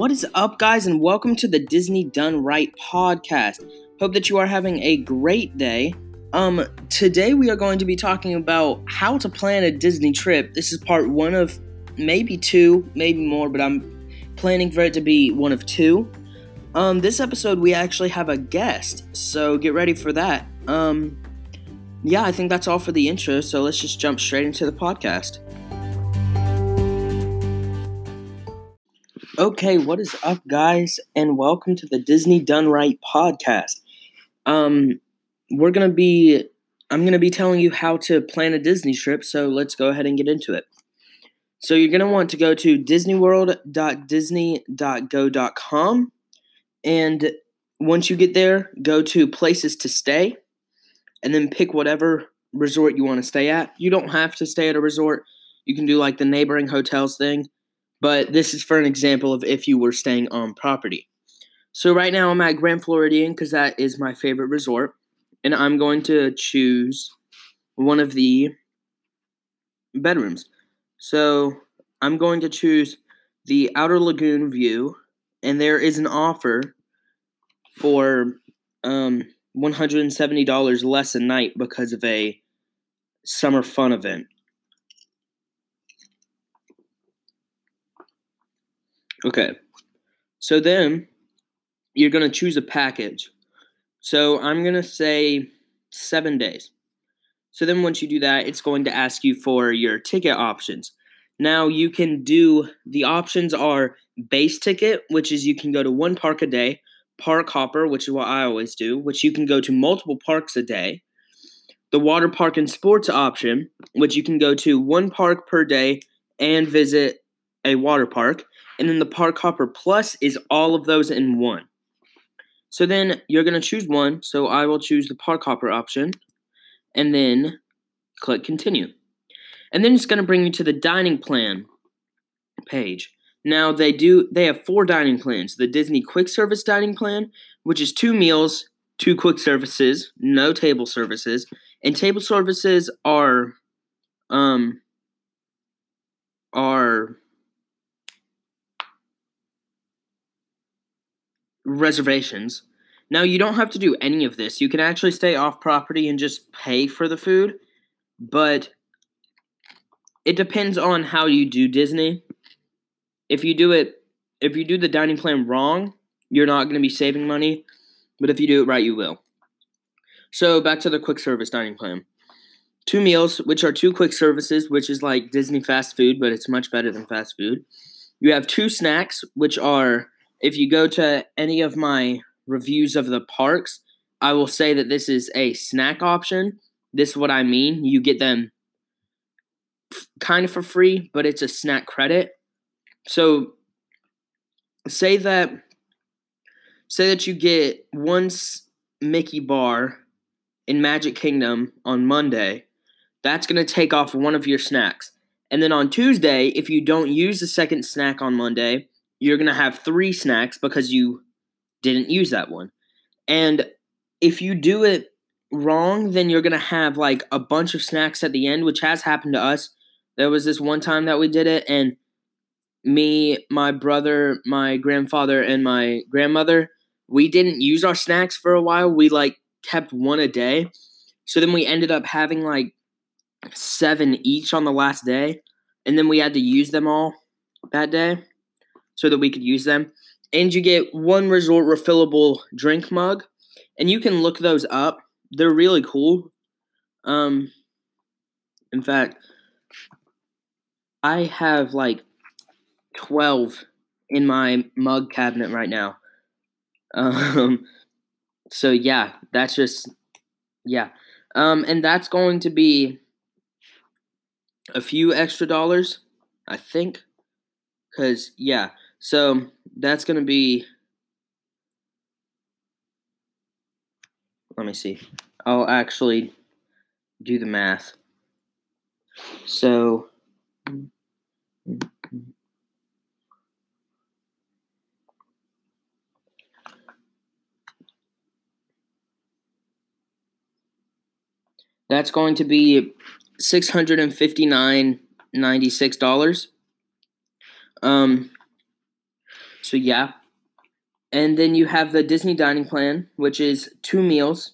What is up, guys, and welcome to the Disney Done Right podcast. Hope that you are having a great day. Um, today we are going to be talking about how to plan a Disney trip. This is part one of maybe two, maybe more, but I'm planning for it to be one of two. Um, this episode we actually have a guest, so get ready for that. Um, yeah, I think that's all for the intro, so let's just jump straight into the podcast. Okay, what is up, guys, and welcome to the Disney Done Right podcast. Um, we're gonna be, I'm gonna be telling you how to plan a Disney trip, so let's go ahead and get into it. So you're gonna want to go to disneyworld.disney.go.com, and once you get there, go to places to stay, and then pick whatever resort you want to stay at. You don't have to stay at a resort. You can do like the neighboring hotels thing but this is for an example of if you were staying on property. So right now I'm at Grand Floridian because that is my favorite resort, and I'm going to choose one of the bedrooms. So I'm going to choose the Outer Lagoon view, and there is an offer for um, $170 less a night because of a summer fun event. Okay. So then you're going to choose a package. So I'm going to say seven days. So then once you do that, it's going to ask you for your ticket options. Now you can do the options are base ticket, which is you can go to one park a day, park hopper, which is what I always do, which you can go to multiple parks a day. The water park and sports option, which you can go to one park per day and visit a water park. And then the Park Hopper Plus is all of those in one. So then you're going to choose one. So I will choose the Park Hopper option and then click continue. And then it's going to bring you to the dining plan page. Now they do they have four dining plans. The Disney Quick Service dining plan, which is two meals, two quick services, no table services, and table services are um are reservations. Now, you don't have to do any of this. You can actually stay off property and just pay for the food, but it depends on how you do Disney. If you do it, if you do the dining plan wrong, you're not going to be saving money, but if you do it right, you will. So, back to the quick service dining plan. Two meals, which are two quick services, which is like Disney fast food, but it's much better than fast food. You have two snacks, which are if you go to any of my reviews of the parks, I will say that this is a snack option. This is what I mean. You get them kind of for free, but it's a snack credit. So say that say that you get one Mickey bar in Magic Kingdom on Monday, that's going to take off one of your snacks. And then on Tuesday, if you don't use the second snack on Monday, you're going to have three snacks because you didn't use that one. And if you do it wrong, then you're going to have like a bunch of snacks at the end, which has happened to us. There was this one time that we did it, and me, my brother, my grandfather, and my grandmother, we didn't use our snacks for a while. We like kept one a day. So then we ended up having like seven each on the last day. And then we had to use them all that day so that we could use them. And you get one resort refillable drink mug, and you can look those up. They're really cool. Um, in fact, I have like 12 in my mug cabinet right now. Um, so yeah, that's just yeah. Um, and that's going to be a few extra dollars, I think. Cause yeah, so that's going to be. Let me see. I'll actually do the math. So. That's going to be six hundred and fifty nine ninety six dollars. Um, So yeah. And then you have the Disney dining plan, which is two meals.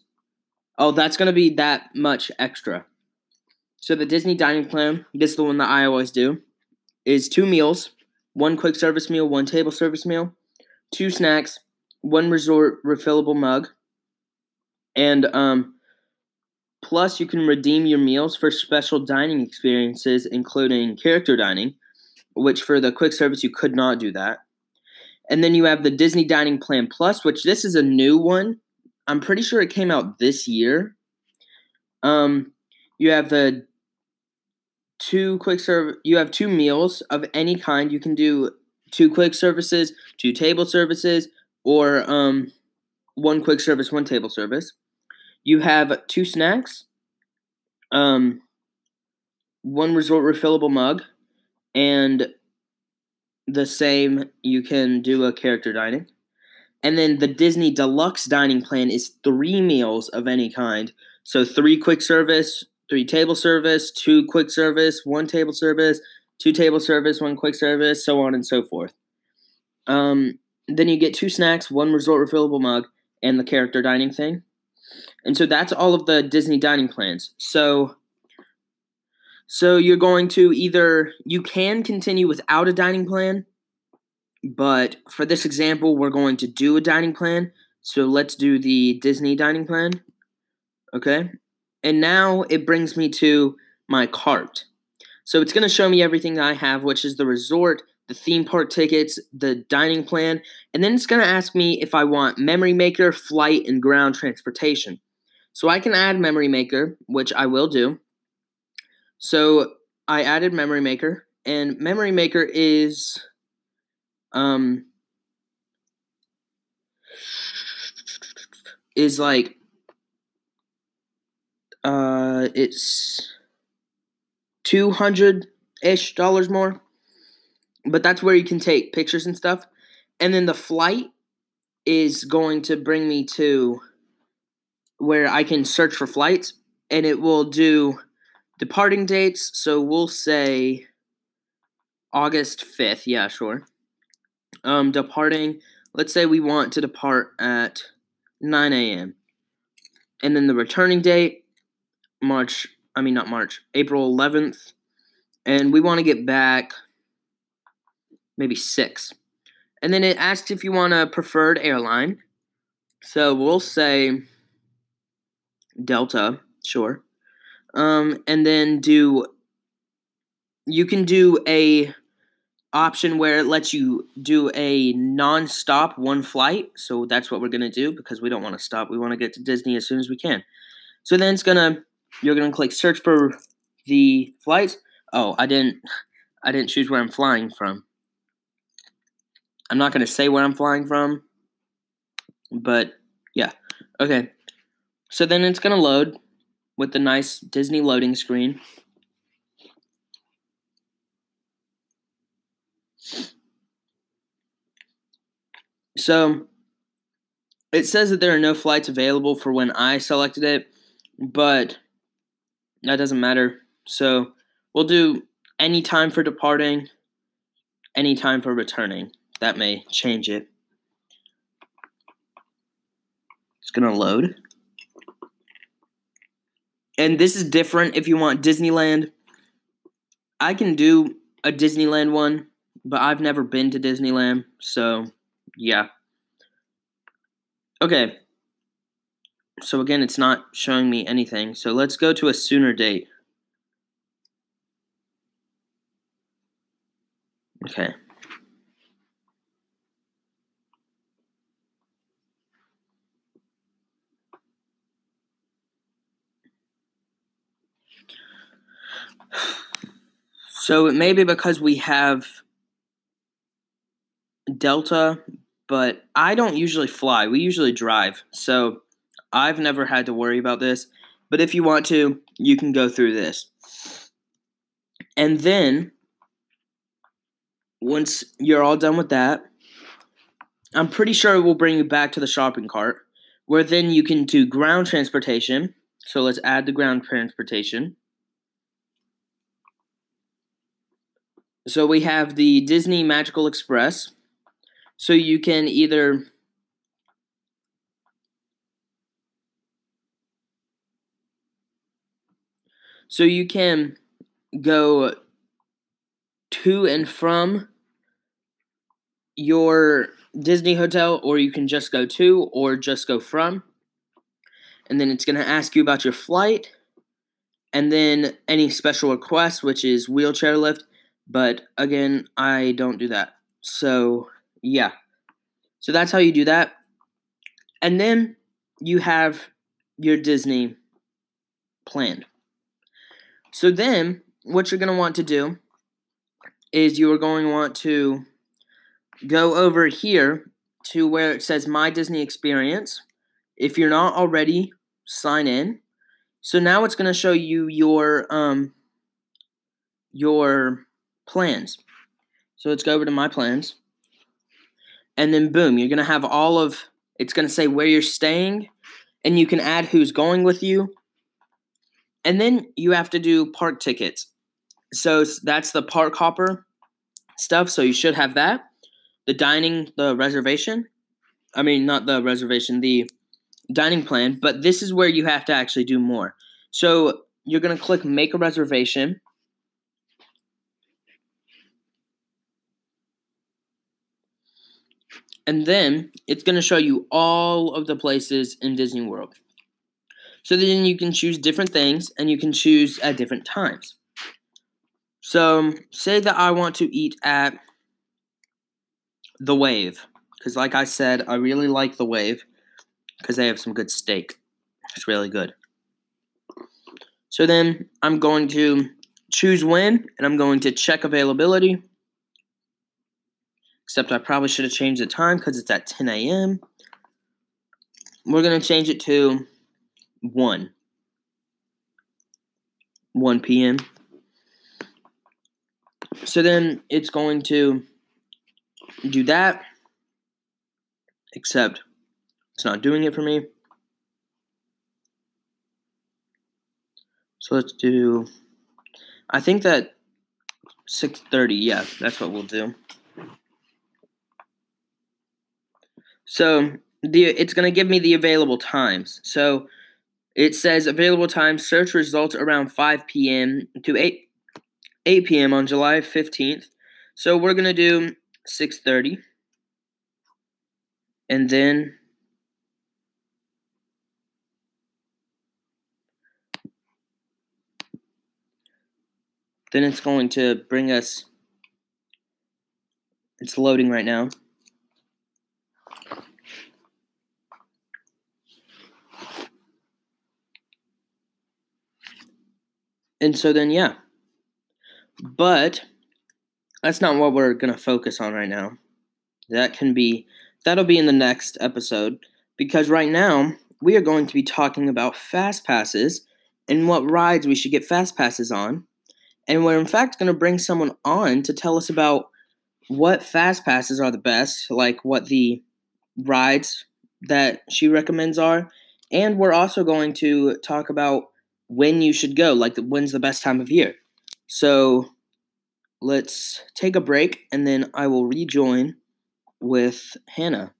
Oh, that's going to be that much extra. So the Disney dining plan, this is the one that I always do, is two meals, one quick service meal, one table service meal, two snacks, one resort refillable mug, and um, plus you can redeem your meals for special dining experiences, including character dining, which for the quick service you could not do that. And then you have the Disney Dining Plan Plus, which this is a new one. I'm pretty sure it came out this year. Um, you have the two quick serve. You have two meals of any kind. You can do two quick services, two table services, or um, one quick service, one table service. You have two snacks, um, one resort refillable mug, and the same you can do a character dining. And then the Disney Deluxe dining plan is three meals of any kind. So three quick service, three table service, two quick service, one table service, two table service, one quick service, so on and so forth. Um, then you get two snacks, one resort refillable mug, and the character dining thing. And so that's all of the Disney dining plans. So so you're going to either you can continue without a dining plan, but for this example, we're going to do a dining plan. So let's do the Disney dining plan. Okay? And now it brings me to my cart. So it's going to show me everything that I have, which is the resort, the theme park tickets, the dining plan, and then it's going to ask me if I want Memory Maker, flight, and ground transportation. So I can add Memory Maker, which I will do. So I added Memory Maker, and Memory Maker is um is like uh it's 200 ish dollars more but that's where you can take pictures and stuff. And then the flight is going to bring me to where I can search for flights and it will do departing dates. So we'll say August 5th. Yeah, sure. Um, departing, let's say we want to depart at 9 a.m. And then the returning date, March, I mean, not March, April 11th. And we want to get back maybe six. And then it asks if you want a preferred airline. So we'll say Delta, sure. Um, and then do you can do a option where it lets you do a non-stop one flight. So that's what we're gonna do because we don't want to stop. We want to get to Disney as soon as we can. So then it's gonna you're gonna click search for the flights. Oh, I didn't I didn't choose where I'm flying from. I'm not going to say where I'm flying from, but yeah. Okay. So then it's going to load with the nice Disney loading screen. So it says that there are no flights available for when I selected it, but that doesn't matter. So we'll do any time for departing, any time for returning that may change it. It's going to load. And this is different if you want Disneyland. I can do a Disneyland one, but I've never been to Disneyland, so yeah. Okay. So again, it's not showing me anything. So let's go to a sooner date. Okay. So it may be because we have Delta, but I don't usually fly. We usually drive. So I've never had to worry about this. But if you want to, you can go through this. And then, once you're all done with that, I'm pretty sure it will bring you back to the shopping cart, where then you can do ground transportation. So let's add the ground transportation. So we have the Disney Magical Express, So you can either So you can go to and from your Disney hotel, or you can just go to, or just go from. And then it's going to ask you about your flight, and then any special requests, which is wheelchair lift. But again, I don't do that. So, yeah. So that's how you do that. And then you have your Disney planned. So then, what you're going to want to do is you are going to want to go over here to where it says My Disney Experience. If you're not already, sign in. So now it's going to show you your um your plans. So let's go over to my plans. And then boom, you're going to have all of it's going to say where you're staying and you can add who's going with you. And then you have to do park tickets. So that's the park hopper stuff, so you should have that the dining, the reservation. I mean, not the reservation, the dining plan, but this is where you have to actually do more. So you're going to click make a reservation. And then it's going to show you all of the places in Disney World. So then you can choose different things and you can choose at different times. So, say that I want to eat at the Wave. Because, like I said, I really like The Wave because they have some good steak. It's really good. So then I'm going to choose when and I'm going to check availability. Except I probably should have changed the time because it's at 10 a.m. We're going to change it to 1. 1 p.m. So then it's going to do that, except it's not doing it for me. So let's do, I think that 6.30, yeah, that's what we'll do. So the it's going to give me the available times. So it says available times, search results around 5 p.m. to 8, 8 p.m. on July 15th. So we're going to do 6.30 and then then it's going to bring us it's loading right now and so then yeah but that's not what we're going to focus on right now. That can be that'll be in the next episode because right now we are going to be talking about fast passes and what rides we should get fast passes on. And we're in fact going to bring someone on to tell us about what fast passes are the best, like what the rides that she recommends are. And we're also going to talk about when you should go, like when's the best time of year. So let's take a break and then I will rejoin with Hannah.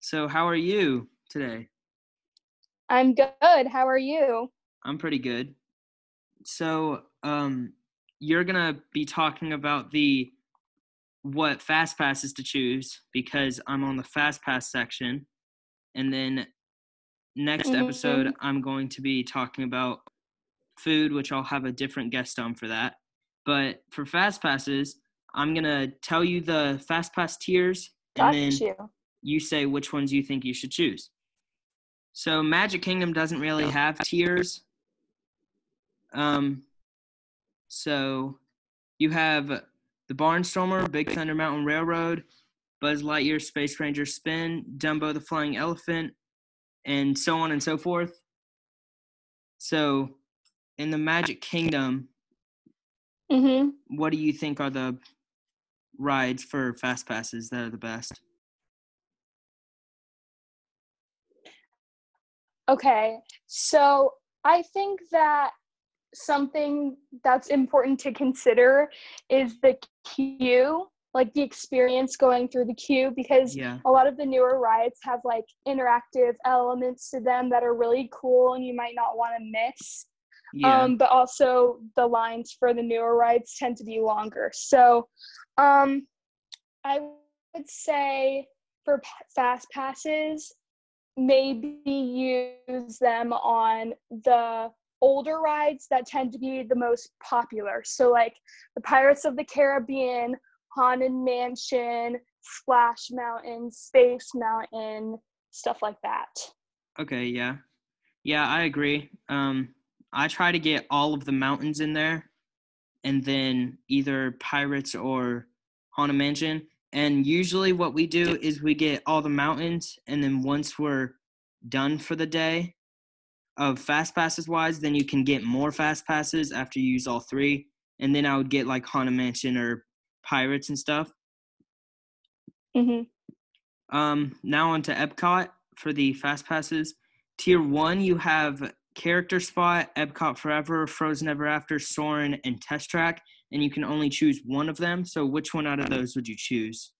So, how are you today? I'm good. How are you? I'm pretty good. So, um, you're gonna be talking about the what fast passes to choose because I'm on the fast pass section, and then next mm-hmm. episode i'm going to be talking about food which i'll have a different guest on for that. But for fast passes i'm going to tell you the fast pass tiers and then you. you say which ones you think you should choose. So magic kingdom doesn't really have tiers. Um so you have the barnstormer big thunder mountain railroad buzz lightyear space ranger spin dumbo the flying elephant and so on and so forth. So, in the Magic Kingdom, mm-hmm. what do you think are the rides for fast passes that are the best? Okay, so I think that something that's important to consider is the queue, like the experience going through the queue, because Yeah. a lot of the newer rides have like interactive elements to them that are really cool and you might not want to miss. Yeah. Um, but also the lines for the newer rides tend to be longer. So um, I would say for p- fast passes, maybe use them on the older rides that tend to be the most popular. So like the Pirates of the Caribbean, Haunted Mansion, Splash Mountain, Space Mountain, stuff like that. Okay, yeah. Yeah, I agree. Um I try to get all of the mountains in there and then either pirates or haunted mansion. And usually what we do is we get all the mountains and then once we're done for the day of fast passes wise, then you can get more fast passes after you use all three. And then I would get like haunted mansion or pirates and stuff. hmm Um, now on to Epcot for the fast passes. Tier one, you have Character Spot, Epcot Forever, Frozen Ever After, Soarin', and Test Track, and you can only choose one of them. So, which one out of those would you choose?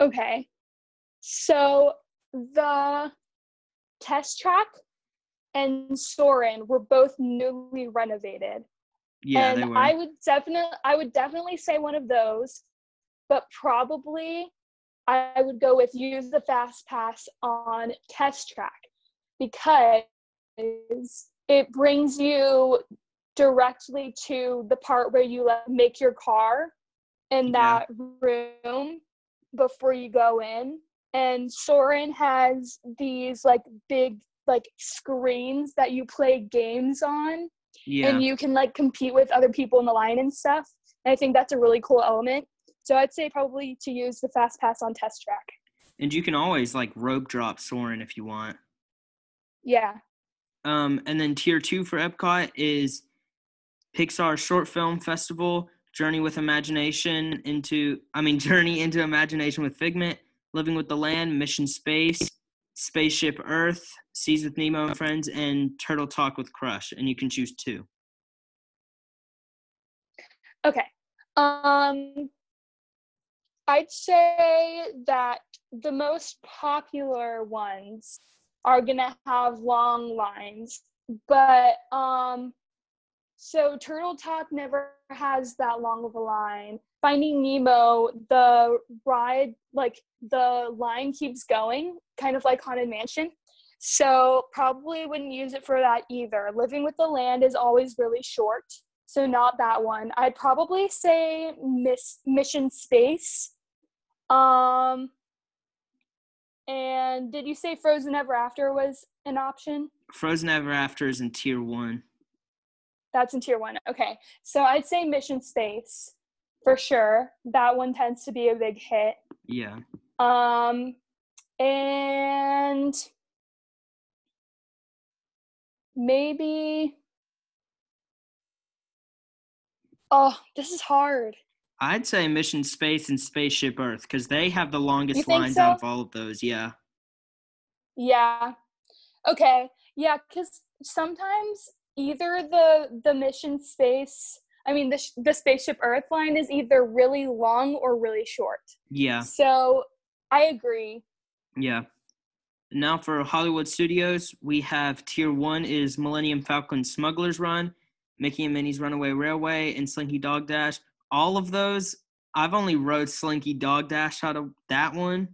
Okay. So the test track and Soarin' were both newly renovated. Yeah, and they were. I would definitely I would definitely say one of those, but probably I would go with use the fast pass on test track because it brings you directly to the part where you make your car in Yeah. that room before you go in. And Soarin' has these like big like screens that you play games on yeah. and you can like compete with other people in the line and stuff. And I think that's a really cool element. So I'd say probably to use the fast pass on test track. and you can always like rope drop Soarin' if you want. Yeah. Um, and then tier two for Epcot is Pixar Short Film Festival, Journey with Imagination into, I mean, Journey into Imagination with Figment, Living with the Land, Mission Space, Spaceship Earth, Seas with Nemo and Friends, and Turtle Talk with Crush. And you can choose two. Okay. Um I'd say that the most popular ones are going to have long lines, but um so Turtle Talk never has that long of a line. Finding Nemo, the ride like the line keeps going, kind of like Haunted Mansion. So probably wouldn't use it for that either. Living with the Land is always really short so not that one i'd probably say miss mission space um and did you say frozen ever after was an option Frozen Ever After is in tier one. that's in tier one okay so i'd say mission space for sure that one tends to be a big hit Yeah. um and maybe oh this is hard I'd say Mission Space and Spaceship Earth because they have the longest lines out of all of those. Yeah. Yeah. Okay. Yeah, because sometimes either the the mission space, I mean the sh- the spaceship Earth line is either really long or really short. Yeah. So I agree. Yeah. Now for Hollywood Studios, we have tier one is Millennium Falcon Smuggler's Run, Mickey and Minnie's Runaway Railway, and Slinky Dog Dash. All of those, I've only rode Slinky Dog Dash out of that one.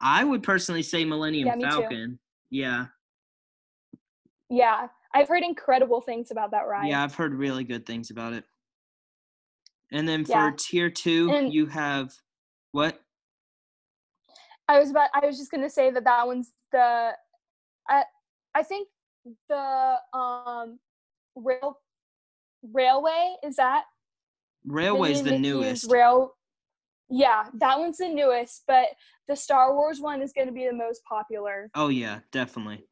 I would personally say Millennium Yeah, me too. Falcon. Yeah. Yeah, I've heard incredible things about that ride. Yeah, I've heard really good things about it. And then for Yeah. tier two, And- you have what? I was about. I was just gonna say that that one's the. I I think the um rail railway is that Railway's the Minnie newest. Rail. Yeah, that one's the newest, but the Star Wars one is going to be the most popular. Oh yeah, definitely.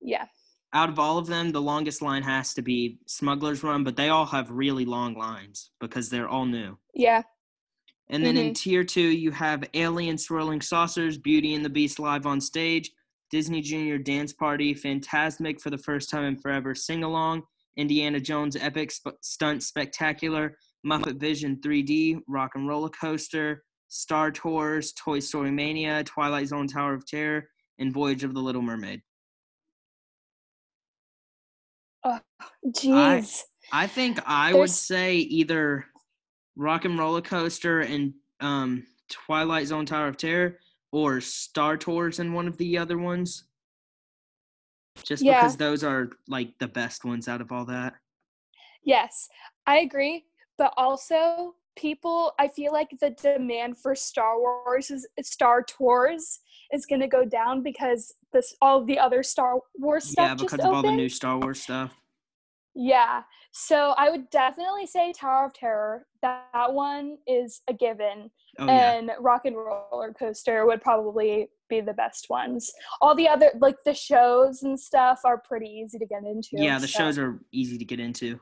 Yeah. Out of all of them, the longest line has to be Smuggler's Run, but they all have really long lines because they're all new. Yeah. And then in Mhm. tier two, you have Alien Swirling Saucers, Beauty and the Beast live on stage, Disney Junior Dance Party, Fantasmic for the first time in forever sing along, Indiana Jones Epic Sp- Stunt Spectacular, Muppet Vision 3D, Rock and Roller Coaster, Star Tours, Toy Story Mania, Twilight Zone Tower of Terror, and Voyage of the Little Mermaid. Jeez. I think I would say either Rock and Roller Coaster and um, Twilight Zone Tower of Terror or Star Tours and one of the other ones. Just Yeah. because those are like the best ones out of all that. Yes, I agree. But also, people, I feel like the demand for Star Wars is Star Tours is going to go down because this all the other Star Wars stuff yeah, because just of all the new Star Wars stuff. Yeah. So I would definitely say Tower of Terror. That, that one is a given. Oh yeah. and Rock and Roller Coaster would probably be the best ones. All the other like the shows and stuff are pretty easy to get into. Yeah, the so- shows are easy to get into.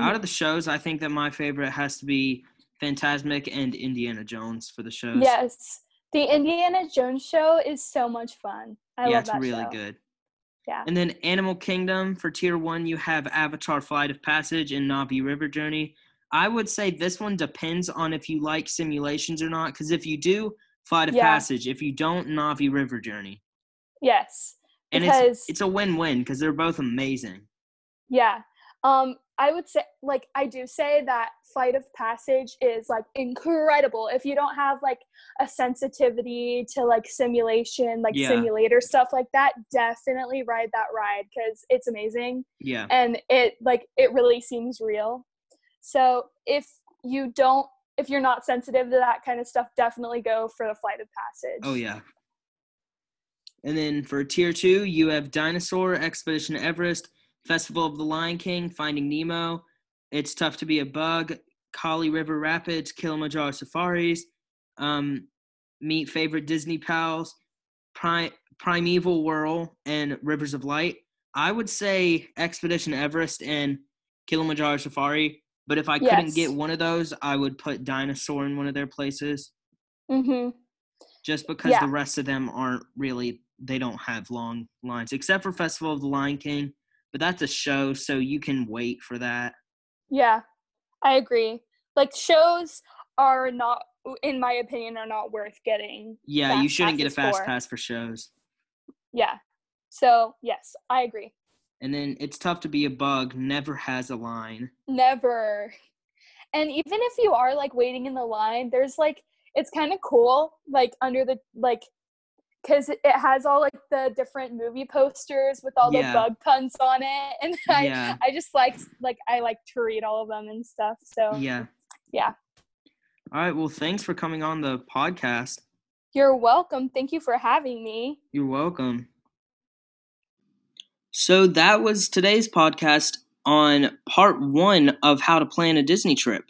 Out Mhm. of the shows, I think that my favorite has to be Fantasmic and Indiana Jones for the shows. Yes. The Indiana Jones show is so much fun. I yeah, love it's that really show. good. Yeah. And then Animal Kingdom for tier one, you have Avatar Flight of Passage and Na'vi River Journey. I would say this one depends on if you like simulations or not. Because if you do, Flight of Yeah. Passage. If you don't, Na'vi River Journey. Yes. And Because- it's it's a win-win because they're both amazing. Yeah. Um I would say like I do say that Flight of Passage is like incredible. If you don't have like a sensitivity to like simulation, like Yeah. simulator stuff like that, definitely ride that ride cuz it's amazing. Yeah. and it like it really seems real so if you don't if you're not sensitive to that kind of stuff definitely go for the flight of passage Oh yeah. And then for tier two, you have Dinosaur, Expedition Everest, Festival of the Lion King, Finding Nemo, It's Tough to Be a Bug, Kali River Rapids, Kilimanjaro Safaris, um, Meet Favorite Disney Pals, Pri- Primeval Whirl, and Rivers of Light. I would say Expedition Everest and Kilimanjaro Safari, but if I couldn't get one of those, I would put Dinosaur in one of their places mm-hmm. just because Yeah. the rest of them aren't really they don't have long lines except for Festival of the Lion King, but that's a show so you can wait for that. yeah i agree like shows are not in my opinion are not worth getting Yeah, you shouldn't get a fast for. pass for shows. yeah so yes i agree And then it's tough to be a bug never has a line. never and even if you are like waiting in the line there's like it's kind of cool like under the like because it has all like the different movie posters with all Yeah. the bug puns on it and I, Yeah. I just like like i like to read all of them and stuff so Yeah. yeah. All right, well thanks for coming on the podcast. you're welcome thank you for having me You're welcome. So that was today's podcast on part one of how to plan a Disney trip.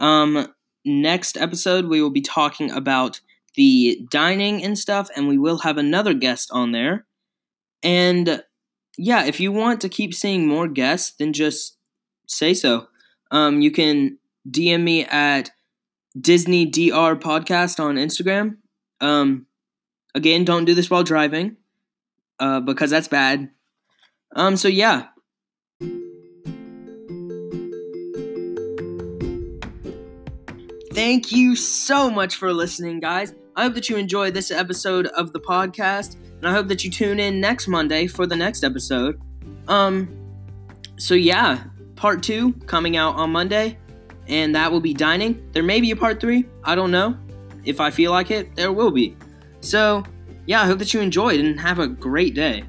Um, next episode, we will be talking about the dining and stuff, and we will have another guest on there. And yeah, if you want to keep seeing more guests, then just say so. Um, you can DM me at Disney DR Podcast on Instagram. Um, again, don't do this while driving, uh, because that's bad. Um, so yeah. Thank you so much for listening, guys. I hope that you enjoyed this episode of the podcast, and I hope that you tune in next Monday for the next episode. Um, so yeah, part two coming out on Monday, and that will be dining. There may be a part three. I don't know. If I feel like it, there will be. So, yeah, I hope that you enjoyed and have a great day.